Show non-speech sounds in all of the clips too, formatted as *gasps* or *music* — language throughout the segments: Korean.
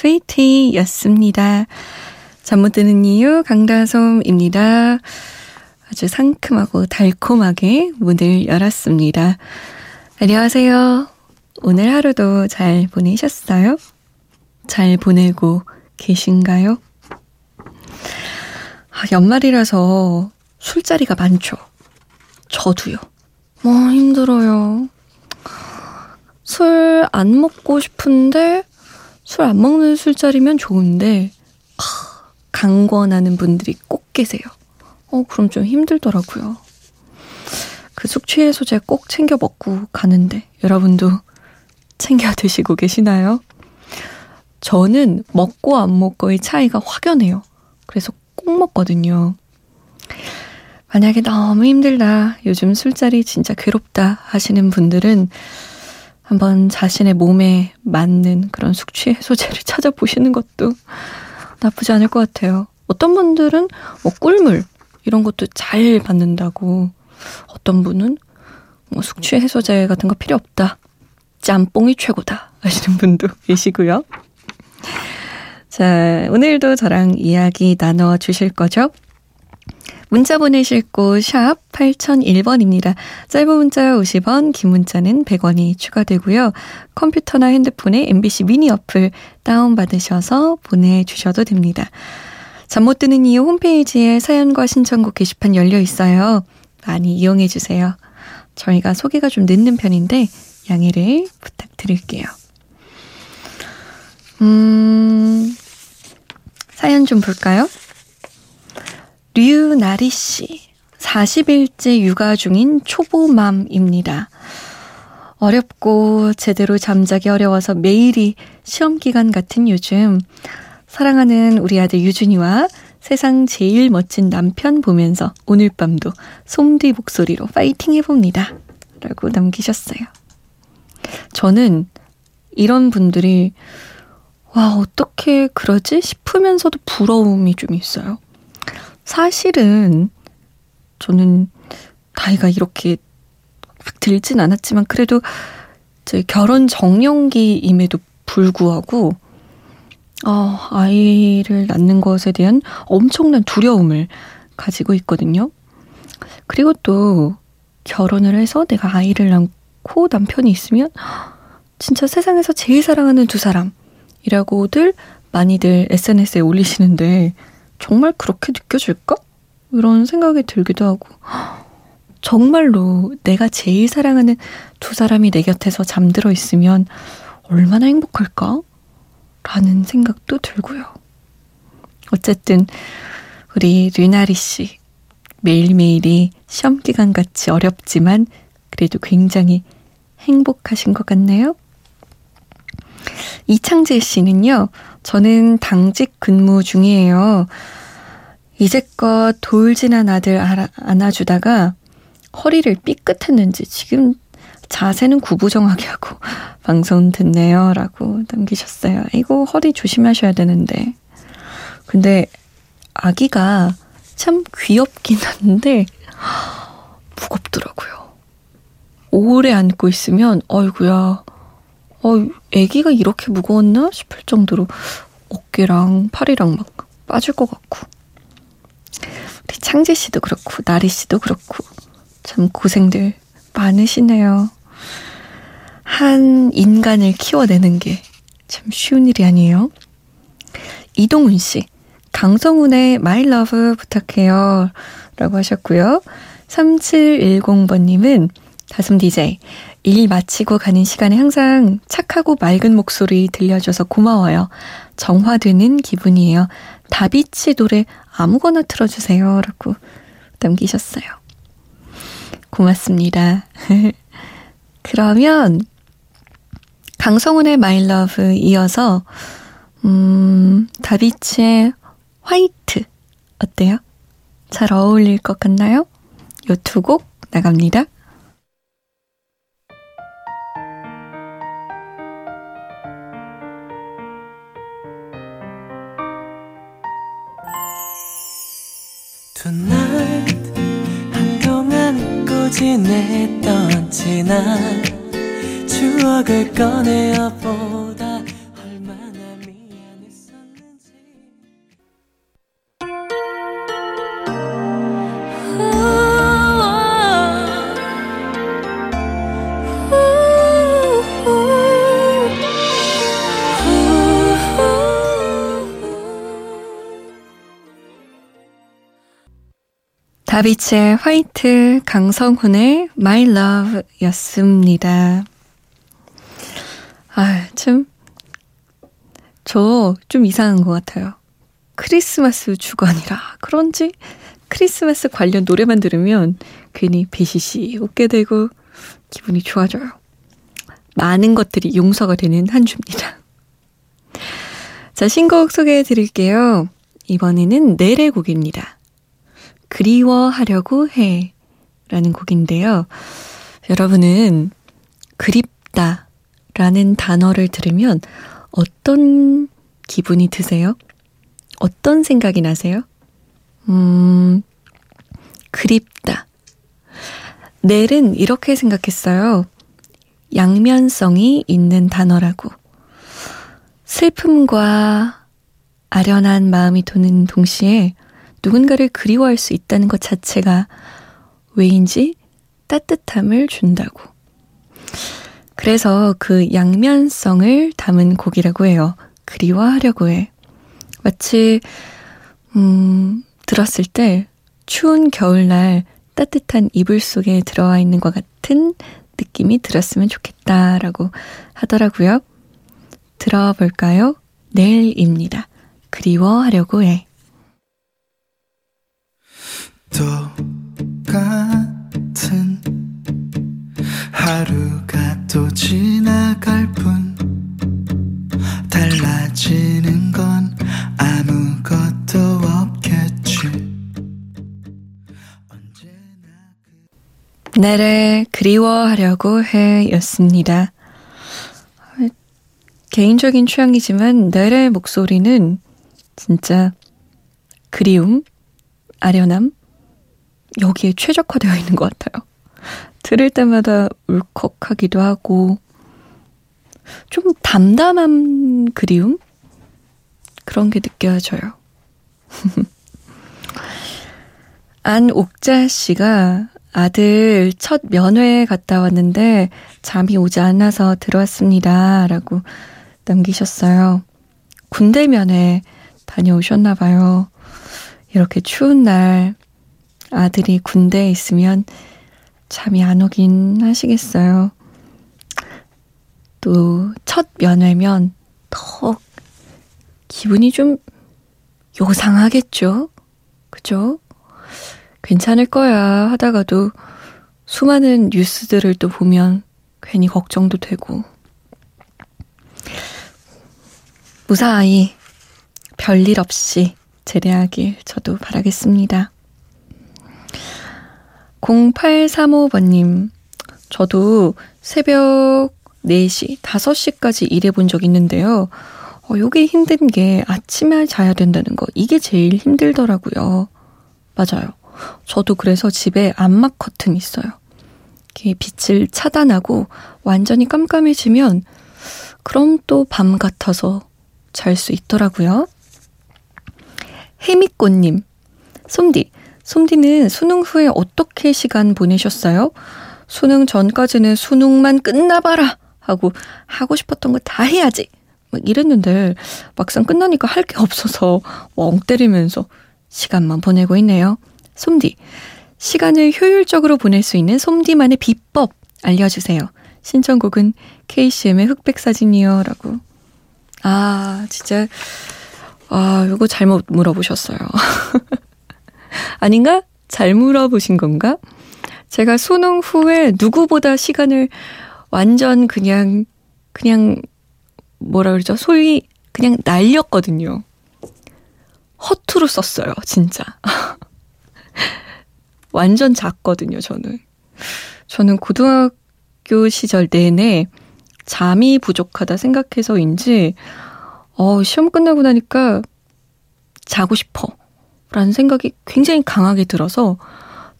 스위티였습니다. 잠 못 드는 이유 강다솜입니다. 아주 상큼하고 달콤하게 문을 열었습니다. 안녕하세요. 오늘 하루도 잘 보내셨어요? 잘 보내고 계신가요? 아, 연말이라서 술자리가 많죠. 저도요. 뭐 힘들어요. 술 안 먹고 싶은데 술 안 먹는 술자리면 좋은데 아, 강권하는 분들이 꼭 계세요. 어 그럼 좀 힘들더라고요. 그 숙취 해소제 꼭 챙겨 먹고 가는데 여러분도 *laughs* 챙겨 드시고 계시나요? 저는 먹고 안 먹고의 차이가 확연해요. 그래서 꼭 먹거든요. 만약에 너무 힘들다, 요즘 술자리 진짜 괴롭다 하시는 분들은 한번 자신의 몸에 맞는 그런 숙취 해소제를 *laughs* 찾아보시는 것도 나쁘지 않을 것 같아요. 어떤 분들은 뭐 꿀물 이런 것도 잘 받는다고 어떤 분은 뭐 숙취 해소제 같은 거 필요 없다. 짬뽕이 최고다 하시는 분도 *laughs* 계시고요. 자, 오늘도 저랑 이야기 나눠 주실 거죠? 문자 보내실 곳 샵 8001번입니다. 짧은 문자 50원, 긴 문자는 100원이 추가되고요. 컴퓨터나 핸드폰에 MBC 미니 어플 다운받으셔서 보내주셔도 됩니다. 잠 못 드는 이유 홈페이지에 사연과 신청곡 게시판 열려 있어요. 많이 이용해 주세요. 저희가 소개가 좀 늦는 편인데 양해를 부탁드릴게요. 음, 사연 좀 볼까요? 류나리 씨, 40일째 육아 중인 초보맘입니다. 어렵고 제대로 잠자기 어려워서 매일이 시험 기간 같은 요즘 사랑하는 우리 아들 유준이와 세상 제일 멋진 남편 보면서 오늘 밤도 솜디 목소리로 파이팅 해봅니다. 라고 남기셨어요. 저는 이런 분들이 와, 어떻게 그러지? 싶으면서도 부러움이 좀 있어요. 사실은 저는 나이가 이렇게 막 들진 않았지만 그래도 제 결혼 정년기임에도 불구하고 어, 아이를 낳는 것에 대한 엄청난 두려움을 가지고 있거든요. 그리고 또 결혼을 해서 내가 아이를 낳고 남편이 있으면 진짜 세상에서 제일 사랑하는 두 사람이라고들 많이들 SNS에 올리시는데 정말 그렇게 느껴질까? 이런 생각이 들기도 하고 정말로 내가 제일 사랑하는 두 사람이 내 곁에서 잠들어 있으면 얼마나 행복할까? 라는 생각도 들고요. 어쨌든 우리 류나리 씨 매일매일이 시험 기간 같이 어렵지만 그래도 굉장히 행복하신 것 같네요. 이창재 씨는요, 저는 당직 근무 중이에요. 이제껏 돌진한 아들 안아주다가 허리를 삐끗했는지 지금 자세는 구부정하게 하고 *laughs* 방송 듣네요. 라고 남기셨어요. 이거 허리 조심하셔야 되는데. 근데 아기가 참 귀엽긴 한데 *gasps* 무겁더라고요. 오래 안고 있으면 어이구야 어, 아기가 이렇게 무거웠나 싶을 정도로 어깨랑 팔이랑 막 빠질 것 같고. 우리 창재 씨도 그렇고, 나리 씨도 그렇고, 참 고생들 많으시네요. 한 인간을 키워내는 게 참 쉬운 일이 아니에요. 이동훈 씨, 강성훈의 My Love 부탁해요. 라고 하셨고요. 3710번님은 다솜 DJ, 일 마치고 가는 시간에 항상 착하고 맑은 목소리 들려줘서 고마워요. 정화되는 기분이에요. 다비치 노래 아무거나 틀어주세요. 라고 남기셨어요. 고맙습니다. *laughs* 그러면 강성훈의 My Love 이어서 음, 다비치의 화이트 어때요? 잘 어울릴 것 같나요? 요 두 곡 나갑니다. Tonight 한동안 잊고 지냈던 지난 추억을 꺼내어 보 다비치의 화이트, 강성훈의 My Love 였습니다. 아, 참. 저 좀 이상한 것 같아요. 크리스마스 주간이라 그런지 크리스마스 관련 노래만 들으면 괜히 배시시 웃게 되고 기분이 좋아져요. 많은 것들이 용서가 되는 한 주입니다. 자, 신곡 소개해 드릴게요. 이번에는 넬의 곡입니다. 그리워하려고 해. 라는 곡인데요. 여러분은 그립다 라는 단어를 들으면 어떤 기분이 드세요? 어떤 생각이 나세요? 음, 그립다. 넬은 이렇게 생각했어요. 양면성이 있는 단어라고. 슬픔과 아련한 마음이 도는 동시에 누군가를 그리워할 수 있다는 것 자체가 왜인지 따뜻함을 준다고. 그래서 그 양면성을 담은 곡이라고 해요. 그리워하려고 해. 마치, 음, 들었을 때 추운 겨울날 따뜻한 이불 속에 들어와 있는 것 같은 느낌이 들었으면 좋겠다라고 하더라고요. 들어볼까요? 내일입니다. 그리워하려고 해. 똑같은 하루가 또 지나갈 뿐 달라지는 건 아무것도 없겠지 언제나 나를 그리워하려고 해 였습니다. 개인적인 취향이지만 나의 목소리는 진짜 그리움, 아련함, 여기에 최적화되어 있는 것 같아요. 들을 때마다 울컥하기도 하고, 좀 담담한 그리움? 그런 게 느껴져요. *laughs* 안옥자 씨가 아들 첫 면회 갔다 왔는데 잠이 오지 않아서 들어왔습니다. 라고 남기셨어요. 군대 면회 다녀오셨나 봐요. 이렇게 추운 날 아들이 군대에 있으면 잠이 안 오긴 하시겠어요. 또 첫 면회면 더 기분이 좀 요상하겠죠? 그죠? 괜찮을 거야 하다가도 수많은 뉴스들을 또 보면 괜히 걱정도 되고. 무사히 별일 없이 제대하길 저도 바라겠습니다. 0835번님, 저도 새벽 4시, 5시까지 일해본 적 있는데요. 어, 요게 힘든 게 아침에 자야 된다는 거. 이게 제일 힘들더라고요. 맞아요. 저도 그래서 집에 암막 커튼 있어요. 이게 빛을 차단하고 완전히 깜깜해지면 그럼 또 밤 같아서 잘 수 있더라고요. 해미꽃님, 솜디, 솜디는 수능 후에 어떻게 시간 보내셨어요? 수능 전까지는 수능만 끝나봐라! 하고 하고 싶었던 거 다 해야지! 막 이랬는데 막상 끝나니까 할 게 없어서 멍 때리면서 시간만 보내고 있네요. 솜디, 시간을 효율적으로 보낼 수 있는 솜디만의 비법 알려주세요. 신청곡은 KCM의 흑백 사진이요. 라고. 아, 진짜, 아, 이거 잘못 물어보셨어요. *laughs* 아닌가? 잘 물어보신 건가? 제가 수능 후에 누구보다 시간을 완전 그냥, 그냥, 뭐라 그러죠? 소위 그냥 날렸거든요. 허투루 썼어요, 진짜. *laughs* 완전 작거든요, 저는. 저는 고등학교 시절 내내 잠이 부족하다 생각해서인지, 어, 시험 끝나고 나니까 자고 싶어. 라는 생각이 굉장히 강하게 들어서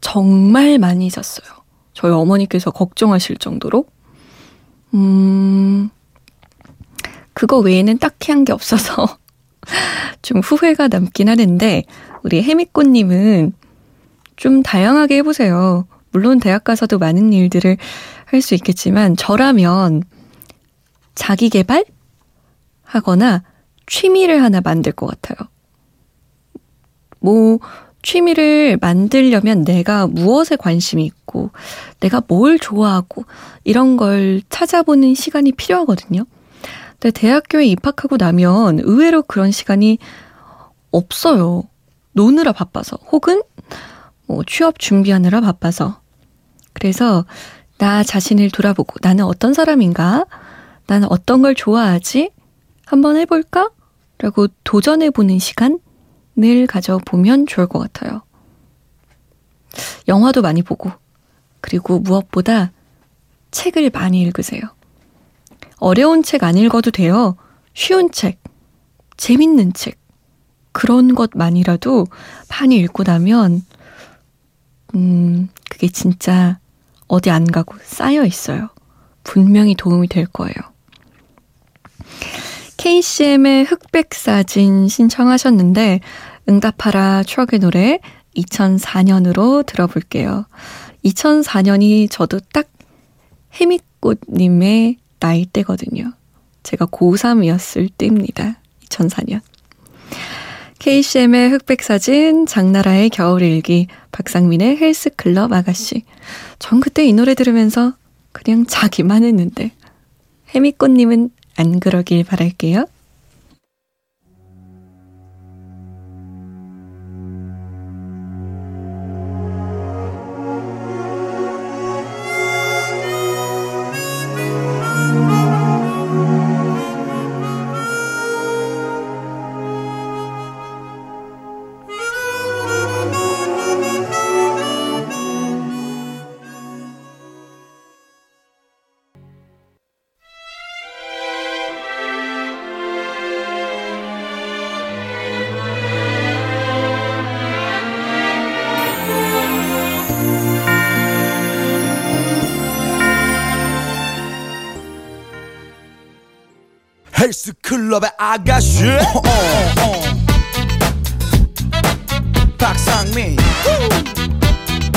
정말 많이 잤어요. 저희 어머니께서 걱정하실 정도로. 음, 그거 외에는 딱히 한 게 없어서 *laughs* 좀 후회가 남긴 하는데, 우리 해미꽃님은 좀 다양하게 해보세요. 물론 대학 가서도 많은 일들을 할 수 있겠지만, 저라면 자기 개발? 하거나 취미를 하나 만들 것 같아요. 뭐, 취미를 만들려면 내가 무엇에 관심이 있고, 내가 뭘 좋아하고, 이런 걸 찾아보는 시간이 필요하거든요. 근데 대학교에 입학하고 나면 의외로 그런 시간이 없어요. 노느라 바빠서. 혹은 뭐 취업 준비하느라 바빠서. 그래서 나 자신을 돌아보고 나는 어떤 사람인가? 나는 어떤 걸 좋아하지? 한번 해볼까? 라고 도전해보는 시간 을 가져보면 좋을 것 같아요. 영화도 많이 보고, 그리고 무엇보다 책을 많이 읽으세요. 어려운 책 안 읽어도 돼요. 쉬운 책, 재밌는 책, 그런 것만이라도 많이 읽고 나면, 음, 그게 진짜 어디 안 가고 쌓여 있어요. 분명히 도움이 될 거예요. KCM의 흑백 사진 신청하셨는데, 응답하라 추억의 노래 2004년으로 들어볼게요. 2004년이 저도 딱 해미꽃님의 나이 때거든요. 제가 고3이었을 때입니다. 2004년. KCM의 흑백 사진, 장나라의 겨울일기, 박상민의 헬스클럽 아가씨. 전 그때 이 노래 들으면서 그냥 자기만 했는데. 해미꽃님은 안 그러길 바랄게요. 헬스클럽의 아가씨 박상민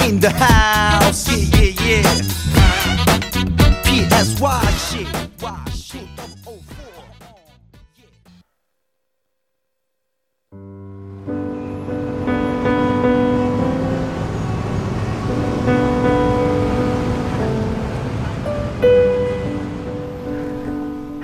In the house yeah, yeah, yeah. PSYC YC 004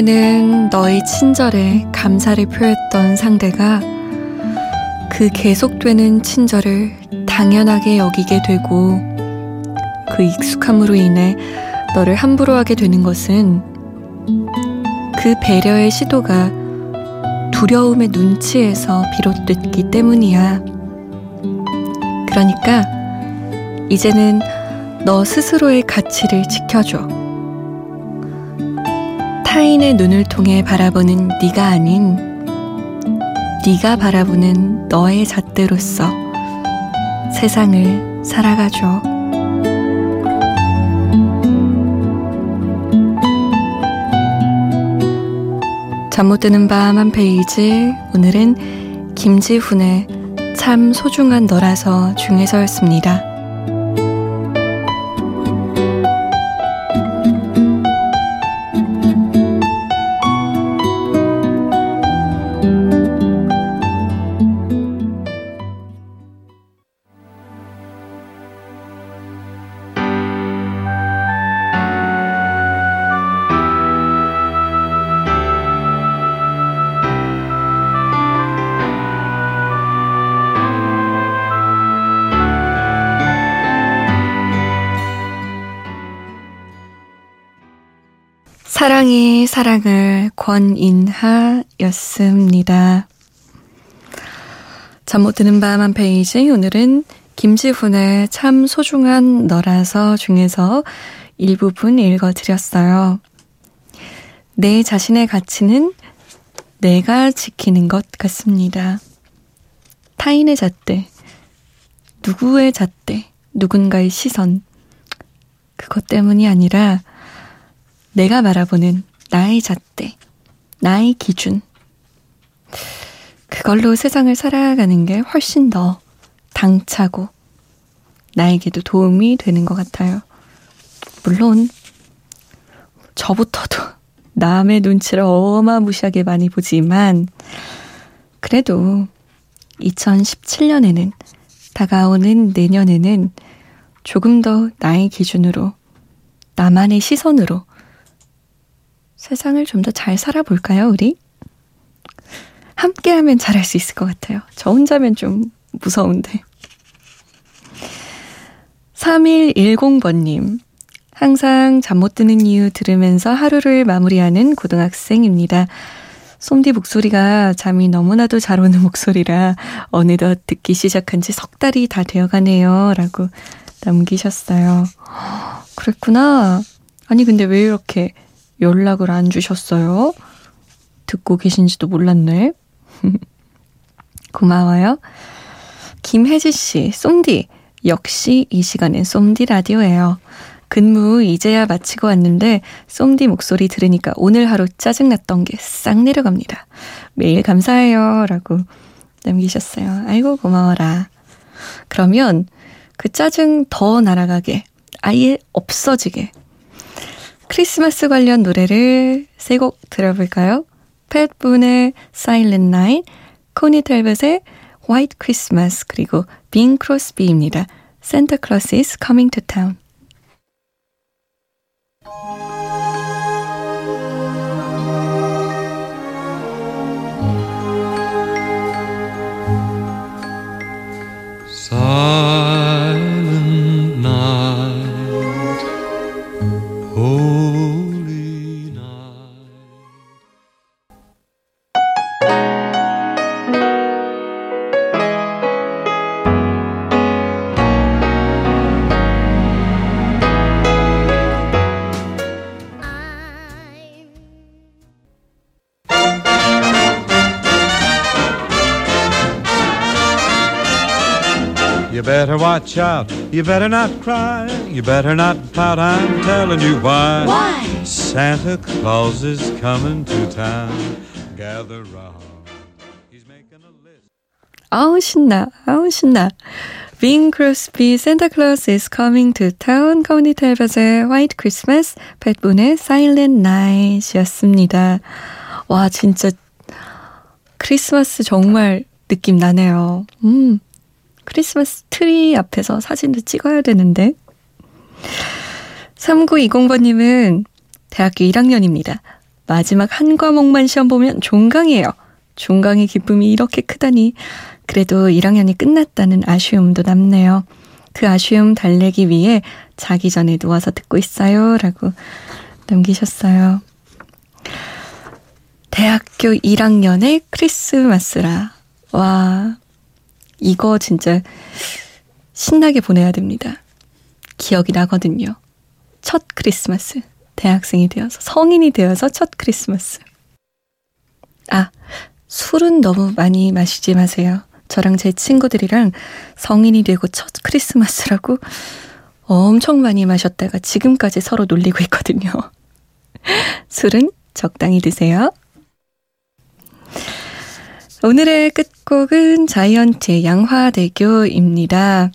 처음에는 너의 친절에 감사를 표했던 상대가 그 계속되는 친절을 당연하게 여기게 되고 그 익숙함으로 인해 너를 함부로 하게 되는 것은 그 배려의 시도가 두려움의 눈치에서 비롯됐기 때문이야. 그러니까 이제는 너 스스로의 가치를 지켜줘. 타인의 눈을 통해 바라보는 네가 아닌 네가 바라보는 너의 잣대로서 세상을 살아가죠. 잠 못 드는 밤 한 페이지 오늘은 김지훈의 참 소중한 너라서 중에서였습니다. 사랑이 사랑을 권인하였습니다. 잠 못 드는 밤 한 페이지 오늘은 김지훈의 참 소중한 너라서 중에서 일부분 읽어드렸어요. 내 자신의 가치는 내가 지키는 것 같습니다. 타인의 잣대, 누구의 잣대, 누군가의 시선, 그것 때문이 아니라 내가 바라보는 나의 잣대, 나의 기준. 그걸로 세상을 살아가는 게 훨씬 더 당차고 나에게도 도움이 되는 것 같아요. 물론, 저부터도 *laughs* 남의 눈치를 어마무시하게 많이 보지만, 그래도 2017년에는 다가오는 내년에는 조금 더 나의 기준으로, 나만의 시선으로 세상을 좀 더 잘 살아볼까요, 우리? 함께 하면 잘할 수 있을 것 같아요. 저 혼자면 좀 무서운데. 3110번님. 항상 잠 못 드는 이유 들으면서 하루를 마무리하는 고등학생입니다. 솜디 목소리가 잠이 너무나도 잘 오는 *laughs* 목소리라 어느덧 듣기 시작한 지 석 달이 다 되어 가네요. 라고 남기셨어요. *gasps* 그랬구나. 아니, 근데 왜 이렇게 연락을 안 주셨어요? 듣고 계신지도 몰랐네. *laughs* 고마워요. 김혜지 씨, 쏨디. 역시 이 시간엔 쏨디 라디오예요. 근무 이제야 마치고 왔는데 쏨디 목소리 들으니까 오늘 하루 짜증났던 게 싹 내려갑니다. 매일 감사해요. 라고 남기셨어요. 아이고 고마워라. 그러면 그 짜증 더 날아가게 아예 없어지게 크리스마스 관련 노래를 세 곡 들어볼까요? 팻 분의 Silent Night, 코니 텔벳의 White Christmas, 그리고 빈 크로스비입니다. Santa Claus is coming to town. You better watch out. You better not cry. You better not pout. I'm telling you why. Why? Santa Claus is coming to town. Gather round. He's making a list. 아우 신나, 아우 신나. 빈 크로스비, Santa Claus is coming to town, 코니 텔벳의 White Christmas, 팻분의 Silent Night이었습니다. 와, 진짜 크리스마스 정말 느낌 나네요. 음, 크리스마스 트리 앞에서 사진도 찍어야 되는데. 3920번님은 대학교 1학년입니다. 마지막 한 과목만 시험 보면 종강이에요. 종강의 기쁨이 이렇게 크다니. 그래도 1학년이 끝났다는 아쉬움도 남네요. 그 아쉬움 달래기 위해 자기 전에 누워서 듣고 있어요. 라고 남기셨어요. 대학교 1학년의 크리스마스라. 와, 이거 진짜 신나게 보내야 됩니다. 기억이 나거든요. 첫 크리스마스. 대학생이 되어서, 성인이 되어서 첫 크리스마스. 아, 술은 너무 많이 마시지 마세요. 저랑 제 친구들이랑 성인이 되고 첫 크리스마스라고 엄청 많이 마셨다가 지금까지 서로 놀리고 있거든요. *laughs* 술은 적당히 드세요. 오늘의 끝곡은 자이언트의 양화대교입니다.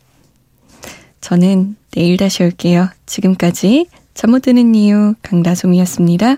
저는 내일 다시 올게요. 지금까지 잠 못 드는 이유 강다솜이었습니다.